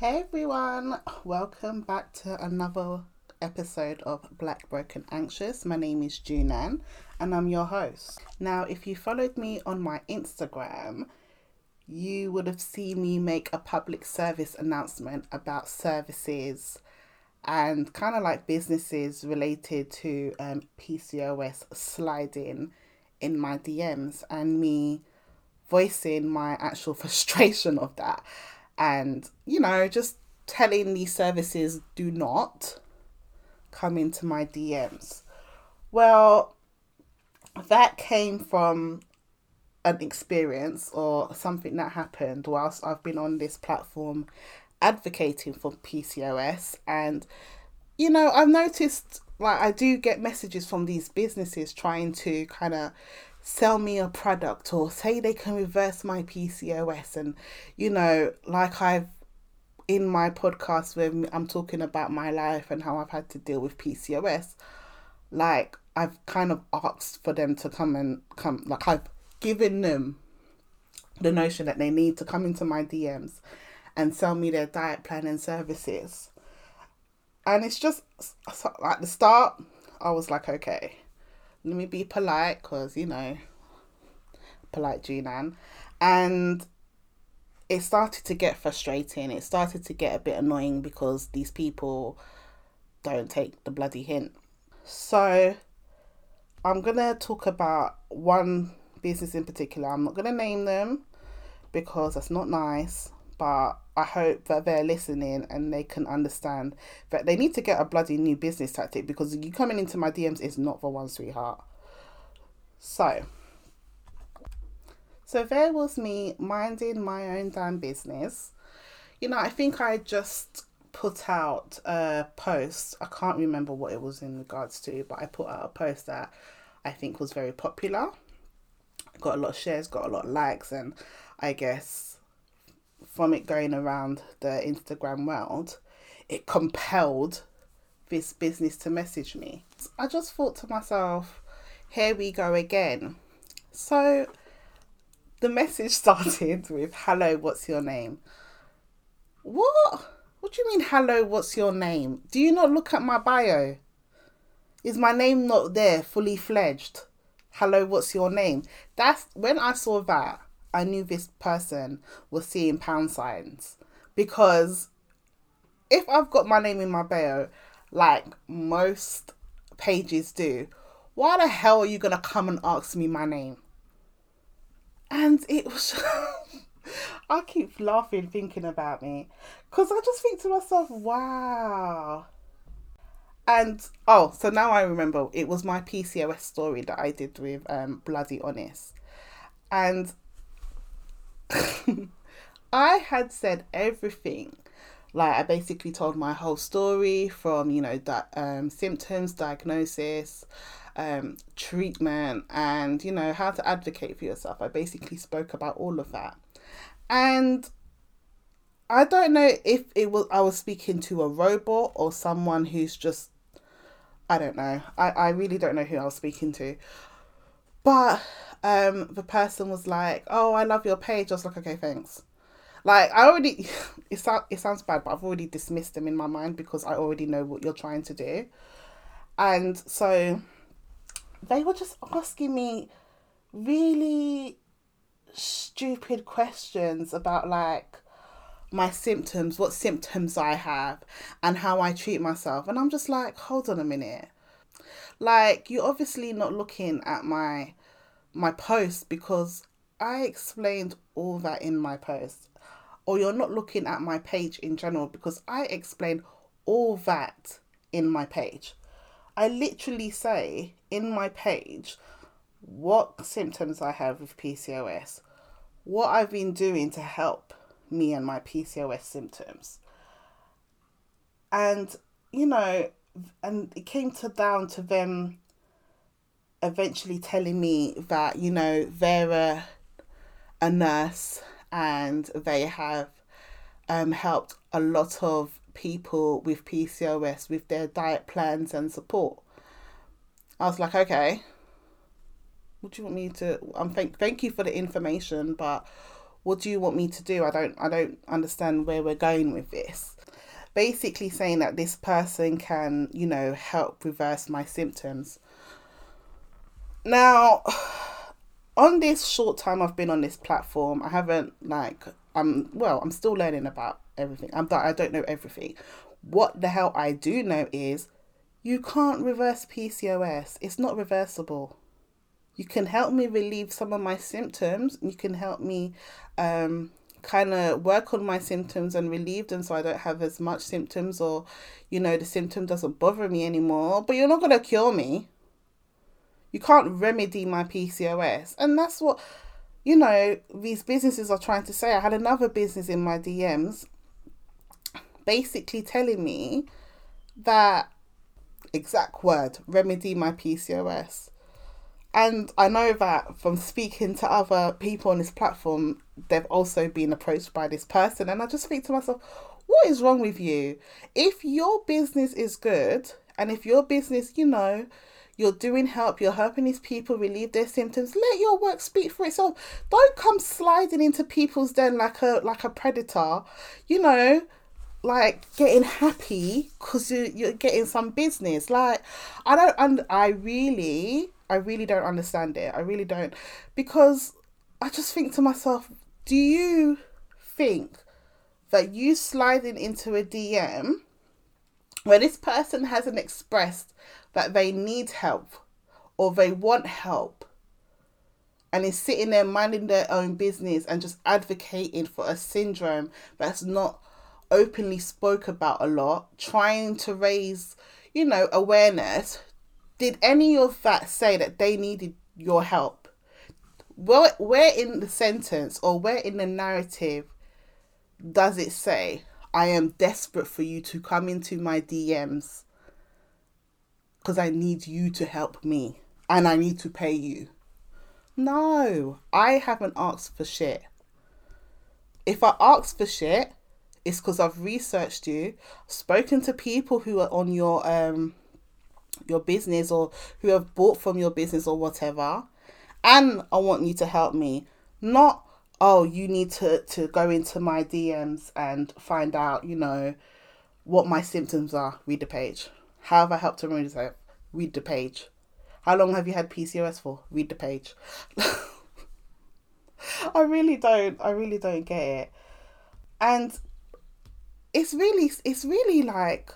Hey everyone, welcome back to another episode of Black Broken Anxious. My name is Junan and I'm your host. Now, if you followed me on my Instagram, you would have seen me make a public service announcement about services and kind of like businesses related to um, PCOS sliding in my DMs and me voicing my actual frustration of that and you know just telling these services do not come into my DMs. Well, that came from an experience or something that happened whilst I've been on this platform advocating for PCOS and you know I've noticed like I do get messages from these businesses trying to kind of sell me a product or say they can reverse my PCOS. And, you know, like I've in my podcast when I'm talking about my life and how I've had to deal with PCOS, like I've kind of asked for them to come and come, like I've given them the notion that they need to come into my DMs and sell me their diet plan and services. And it's just at the start, I was like, okay, let me be polite because, you know, polite Junan. And it started to get frustrating. It started to get a bit annoying because these people don't take the bloody hint. So I'm going to talk about one business in particular. I'm not going to name them because that's not nice, but I hope that they're listening and they can understand that they need to get a bloody new business tactic because you coming into my DMs is not the one, sweetheart. So, so there was me minding my own damn business. You know, I think I just put out a post. I can't remember what it was in regards to, but I put out a post that I think was very popular. Got a lot of shares, got a lot of likes, and I guess from it going around the Instagram world, it compelled this business to message me. I just thought to myself, here we go again. So the message started with, hello, what's your name? What? What do you mean, hello, what's your name? Do you not look at my bio? Is my name not there, fully fledged? Hello, what's your name? That's when I saw that. I knew this person was seeing pound signs because if I've got my name in my bio, like most pages do, why the hell are you gonna come and ask me my name? And it was, I keep laughing thinking about me because I just think to myself, wow. And oh, so now I remember it was my PCOS story that I did with um, Bloody Honest. And I had said everything. Like I basically told my whole story from you know that um, symptoms, diagnosis, um, treatment, and you know how to advocate for yourself. I basically spoke about all of that, and I don't know if it was I was speaking to a robot or someone who's just I don't know. I, I really don't know who I was speaking to. But um, the person was like, "Oh, I love your page." I was like, "Okay, thanks." Like I already, it it sounds bad, but I've already dismissed them in my mind because I already know what you're trying to do, and so they were just asking me really stupid questions about like my symptoms, what symptoms I have, and how I treat myself, and I'm just like, hold on a minute, like you're obviously not looking at my my post because I explained all that in my post. Or you're not looking at my page in general because I explained all that in my page. I literally say in my page what symptoms I have with PCOS, what I've been doing to help me and my PCOS symptoms. And, you know, and it came to down to them eventually telling me that you know they're a, a nurse and they have um, helped a lot of people with PCOS with their diet plans and support. I was like, okay, what do you want me to? I'm thank thank you for the information, but what do you want me to do? I don't I don't understand where we're going with this. Basically saying that this person can, you know, help reverse my symptoms. Now, on this short time I've been on this platform, I haven't like I'm well, I'm still learning about everything. I'm I don't know everything. What the hell I do know is you can't reverse PCOS. It's not reversible you can help me relieve some of my symptoms. You can help me um, kind of work on my symptoms and relieve them so I don't have as much symptoms or, you know, the symptom doesn't bother me anymore. But you're not going to cure me. You can't remedy my PCOS. And that's what, you know, these businesses are trying to say. I had another business in my DMs basically telling me that exact word remedy my PCOS. And I know that from speaking to other people on this platform, they've also been approached by this person. And I just think to myself, what is wrong with you? If your business is good, and if your business, you know, you're doing help, you're helping these people relieve their symptoms, let your work speak for itself. Don't come sliding into people's den like a like a predator, you know, like getting happy because you, you're getting some business. Like I don't and I really I really don't understand it. I really don't. Because I just think to myself, do you think that you sliding into a DM where this person hasn't expressed that they need help or they want help and is sitting there minding their own business and just advocating for a syndrome that's not openly spoke about a lot, trying to raise, you know, awareness did any of that say that they needed your help? Well, where in the sentence or where in the narrative does it say, I am desperate for you to come into my DMs because I need you to help me and I need to pay you? No, I haven't asked for shit. If I ask for shit, it's because I've researched you, spoken to people who are on your um your business or who have bought from your business or whatever and i want you to help me. Not oh you need to to go into my dms and find out you know what my symptoms are. Read the page. How have i helped to remove it read the page. How long have you had pcos for? Read the page. I really don't i really don't get it. And it's really it's really like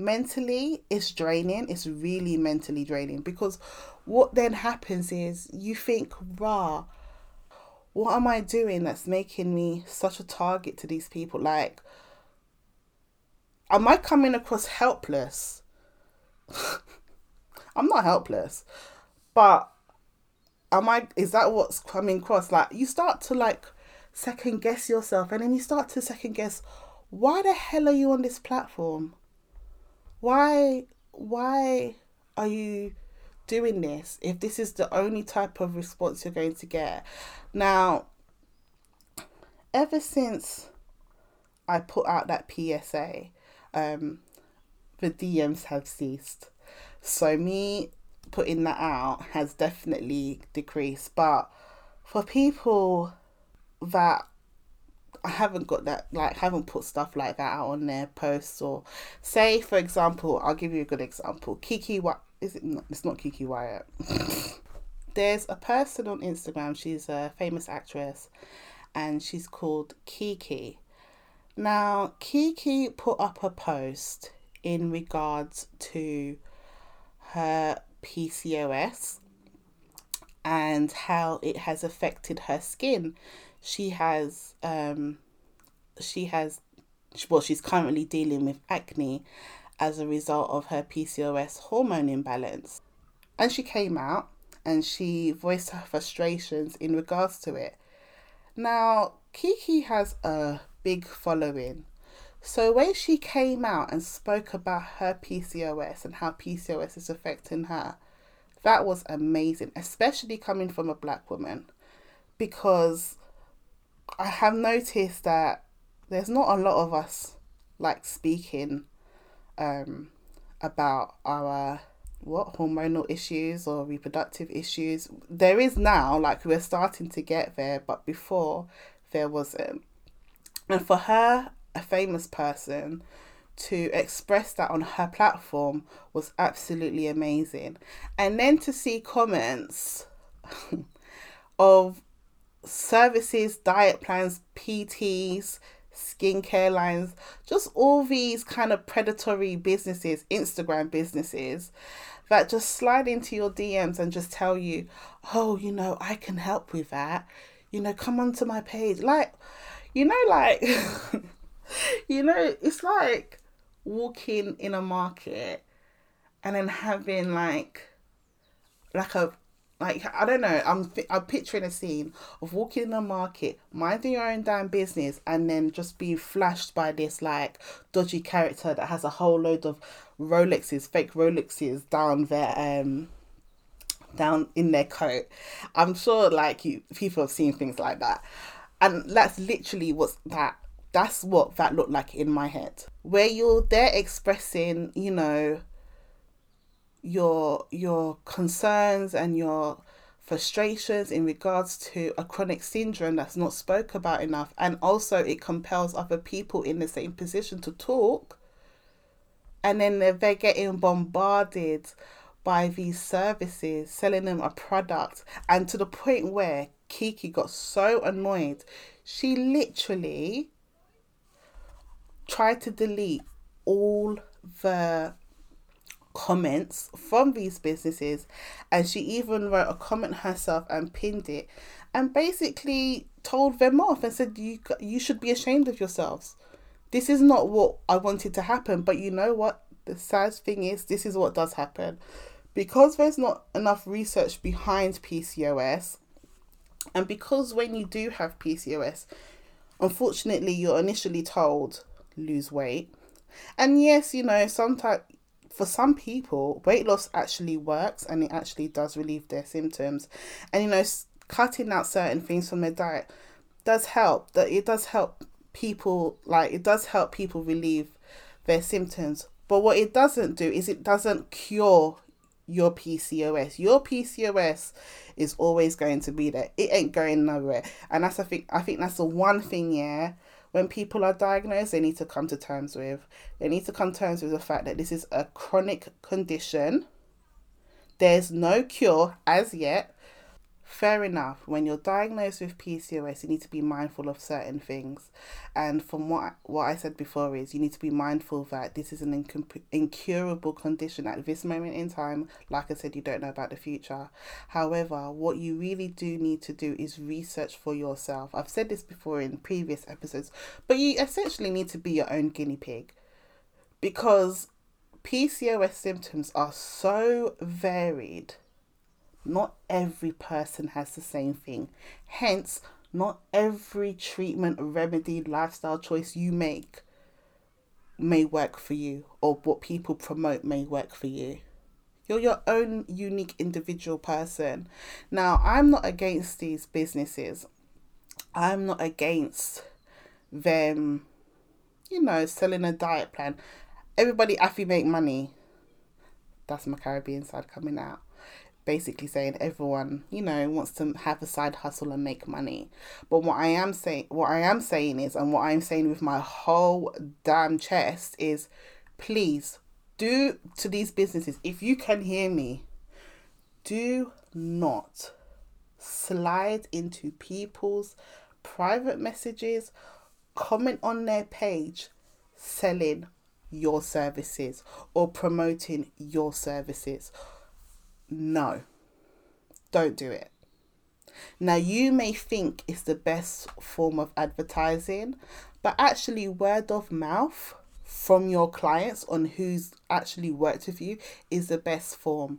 mentally it's draining. It's really mentally draining because what then happens is you think rah what am i doing that's making me such a target to these people? Like am i coming across helpless? I'm not helpless but am i is that what's coming across? Like you start to like second guess yourself and then you start to second guess why the hell are you on this platform why why are you doing this if this is the only type of response you're going to get? Now ever since i put out that psa um the dms have ceased. So me putting that out has definitely decreased but for people that I haven't got that like haven't put stuff like that out on their posts or say for example I'll give you a good example Keke what is it not it's not Keke Wyatt. There's a person on Instagram she's a famous actress and she's called Keke. Now Keke put up a post in regards to her PCOS and how it has affected her skin she has um she has well she's currently dealing with acne as a result of her PCOS hormone imbalance. And she came out and she voiced her frustrations in regards to it. Now, Keke has a big following. So when she came out and spoke about her PCOS and how PCOS is affecting her, that was amazing, especially coming from a black woman because I have noticed that there's not a lot of us like speaking um, about our what hormonal issues or reproductive issues. There is now, like we're starting to get there, but before there wasn't. And for her, a famous person, to express that on her platform was absolutely amazing. And then to see comments of services, diet plans, PTs, skincare lines, just all these kind of predatory businesses, Instagram businesses that just slide into your DMs and just tell you, oh, you know, I can help with that. You know, come onto my page. Like, you know, like, you know, it's like walking in a market and then having like, like a like I don't know, I'm I'm picturing a scene of walking in a market, minding your own damn business, and then just being flashed by this like dodgy character that has a whole load of Rolexes, fake Rolexes down their um down in their coat. I'm sure like you people have seen things like that, and that's literally what's that. That's what that looked like in my head. Where you're there expressing, you know, your your concerns and your frustrations in regards to a chronic syndrome that's not spoke about enough and also it compels other people in the same position to talk and then they're, getting bombarded by these services selling them a product and to the point where Keke got so annoyed she literally tried to delete all the comments from these businesses and she even wrote a comment herself and pinned it and basically told them off and said you you should be ashamed of yourselves. This is not what i wanted to happen but you know what? The sad thing is this is what does happen. Because there's not enough research behind pcos and because when you do have pcos unfortunately you're initially told lose weight and yes you know sometimes for some people, weight loss actually works and it actually does relieve their symptoms. And you know, cutting out certain things from their diet does help. That it does help people like it does help people relieve their symptoms. But what it doesn't do is it doesn't cure your PCOS. Your PCOS is always going to be there. It ain't going nowhere. And that's I think I think that's the one thing, yeah, when people are diagnosed, they need to come to terms with. They need to come to terms with the fact that this is a chronic condition. There's no cure as yet. Fair enough. When you're diagnosed with PCOS, you need to be mindful of certain things. And from what what I said before is you need to be mindful that this is an incurable condition at this moment in time. Like I said, you don't know about the future. However, what you really do need to do is research for yourself. I've said this before in previous episodes, but you essentially need to be your own guinea pig because PCOS symptoms are so varied not every person has the same thing. Hence, not every treatment, remedy, lifestyle choice you make may work for you, or what people promote may work for you. You're your own unique individual person. Now, I'm not against these businesses. I'm not against them, you know, selling a diet plan. Everybody affy make money. That's my Caribbean side coming out basically saying everyone, you know, wants to have a side hustle and make money. But what I am saying what I am saying is and what I'm saying with my whole damn chest is please do to these businesses if you can hear me do not slide into people's private messages comment on their page selling your services or promoting your services no, don't do it. Now, you may think it's the best form of advertising, but actually, word of mouth from your clients on who's actually worked with you is the best form.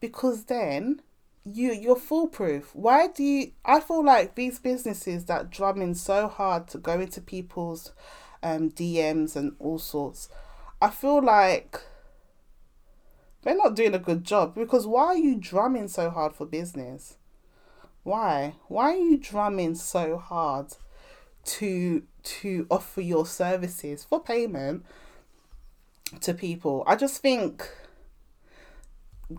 Because then you you're foolproof. Why do you i feel like these businesses that drum in so hard to go into people's um dms and all sorts i feel like they're not doing a good job because why are you drumming so hard for business? Why? Why are you drumming so hard to to offer your services for payment to people? I just think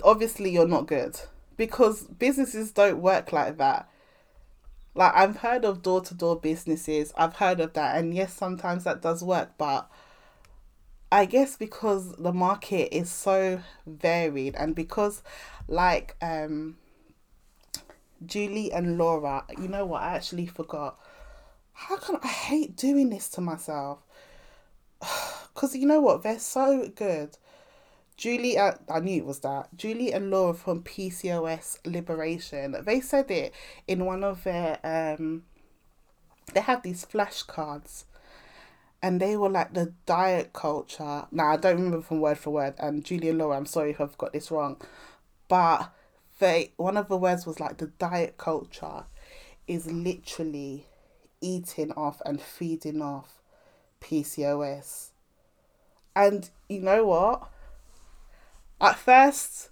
obviously you're not good because businesses don't work like that. Like I've heard of door to door businesses, I've heard of that, and yes, sometimes that does work, but I guess because the market is so varied and because like um Julie and Laura, you know what, I actually forgot. How can I hate doing this to myself? Cause you know what, they're so good. Julie, uh, I knew it was that. Julie and Laura from PCOS Liberation, they said it in one of their, um, they have these flashcards and they were like the diet culture. Now, I don't remember from word for word, and Julie and Laura, I'm sorry if I've got this wrong, but they, one of the words was like the diet culture is literally eating off and feeding off PCOS. And you know what? at first,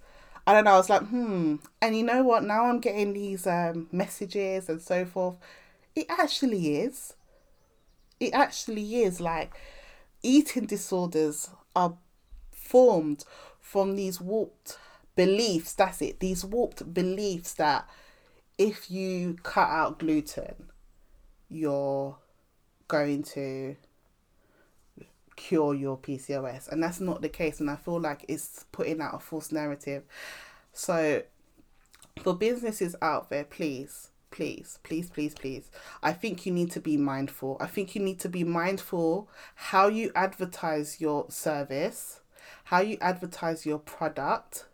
I don't know, I was like, hmm. And you know what? Now I'm getting these um, messages and so forth. It actually is. It actually is. Like, eating disorders are formed from these warped beliefs. That's it. These warped beliefs that if you cut out gluten, you're going to cure your PCOS. And that's not the case. And I feel like it's putting out a false narrative. So, for businesses out there, please, please, please, please, please, I think you need to be mindful. I think you need to be mindful how you advertise your service, how you advertise your product.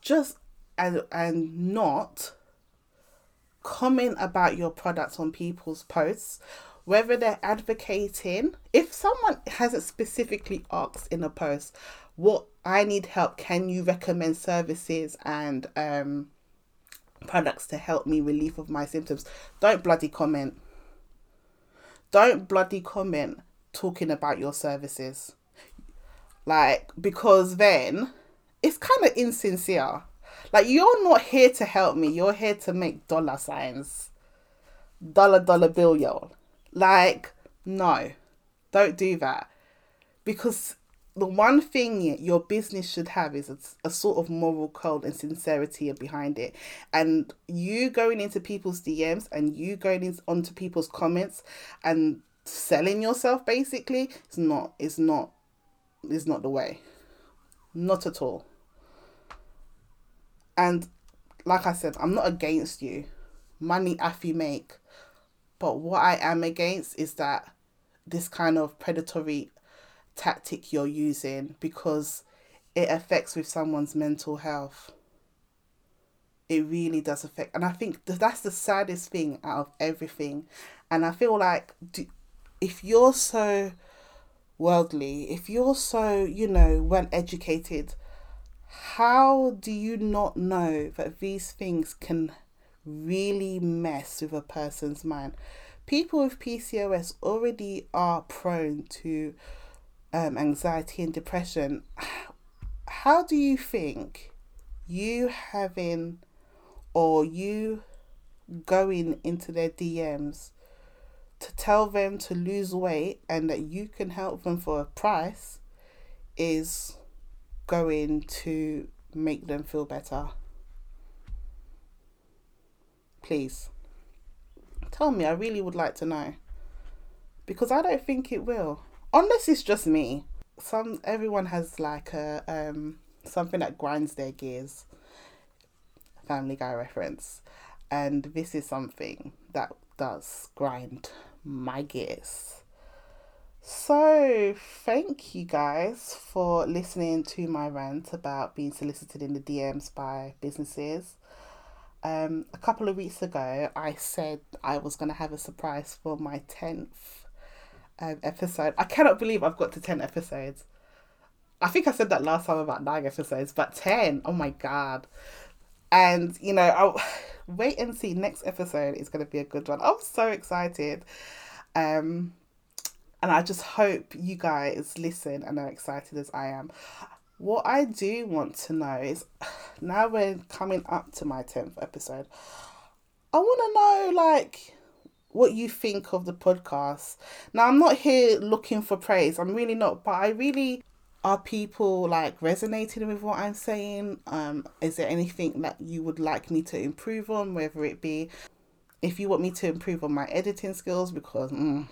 Just and and not comment about your products on people's posts whether they're advocating, if someone hasn't specifically asked in a post, what I need help, can you recommend services and um, products to help me relief of my symptoms? Don't bloody comment. Don't bloody comment talking about your services. Like, because then it's kind of insincere. Like, you're not here to help me, you're here to make dollar signs. Dollar, dollar bill, y'all. Like, no, don't do that. Because the one thing your business should have is a, a, sort of moral code and sincerity behind it. And you going into people's DMs and you going in, onto people's comments and selling yourself basically is not is not is not the way. Not at all. And like I said, I'm not against you. Money after you make. But what I am against is that this kind of predatory tactic you're using because it affects with someone's mental health. It really does affect, and I think that's the saddest thing out of everything. And I feel like do, if you're so worldly, if you're so, you know, well educated, how do you not know that these things can really mess with a person's mind. People with PCOS already are prone to um, anxiety and depression. How do you think you having or you going into their DMs to tell them to lose weight and that you can help them for a price is going to make them feel better? Please. Tell me, I really would like to know. Because I don't think it will. Unless it's just me. Some everyone has like a um something that grinds their gears. Family guy reference. And this is something that does grind my gears. So, thank you guys for listening to my rant about being solicited in the DMs by businesses. Um, a couple of weeks ago, I said I was going to have a surprise for my 10th episode. I cannot believe I've got to 10 episodes. I think I said that last time about nine episodes, but 10, oh my god. And, you know, I'll wait and see. Next episode is going to be a good one. I'm so excited. Um, and I just hope you guys listen and are excited as I am. What I do want to know is now we're coming up to my 10th episode. I want to know, like, what you think of the podcast. Now, I'm not here looking for praise. I'm really not. But I really, are people like resonating with what I'm saying? Um, is there anything that you would like me to improve on, whether it be if you want me to improve on my editing skills, because mm,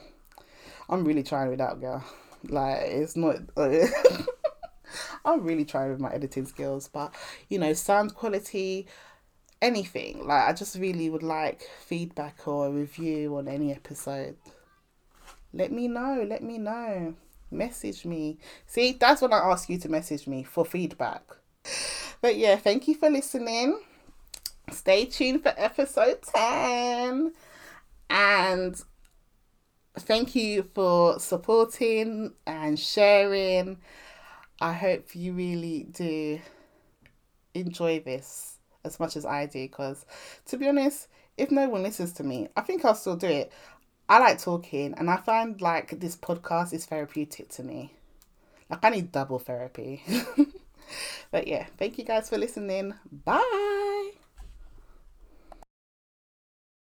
I'm really trying with that girl. Like it's not. I'm really trying with my editing skills, but you know, sound quality, anything. Like I just really would like feedback or a review on any episode. Let me know. Let me know. Message me. See, that's when I ask you to message me for feedback. But yeah, thank you for listening. Stay tuned for episode 10. And thank you for supporting and sharing. I hope you really do enjoy this as much as I do because, to be honest, if no one listens to me, I think I'll still do it. I like talking and I find like this podcast is therapeutic to me. Like I need double therapy. but yeah, thank you guys for listening. Bye.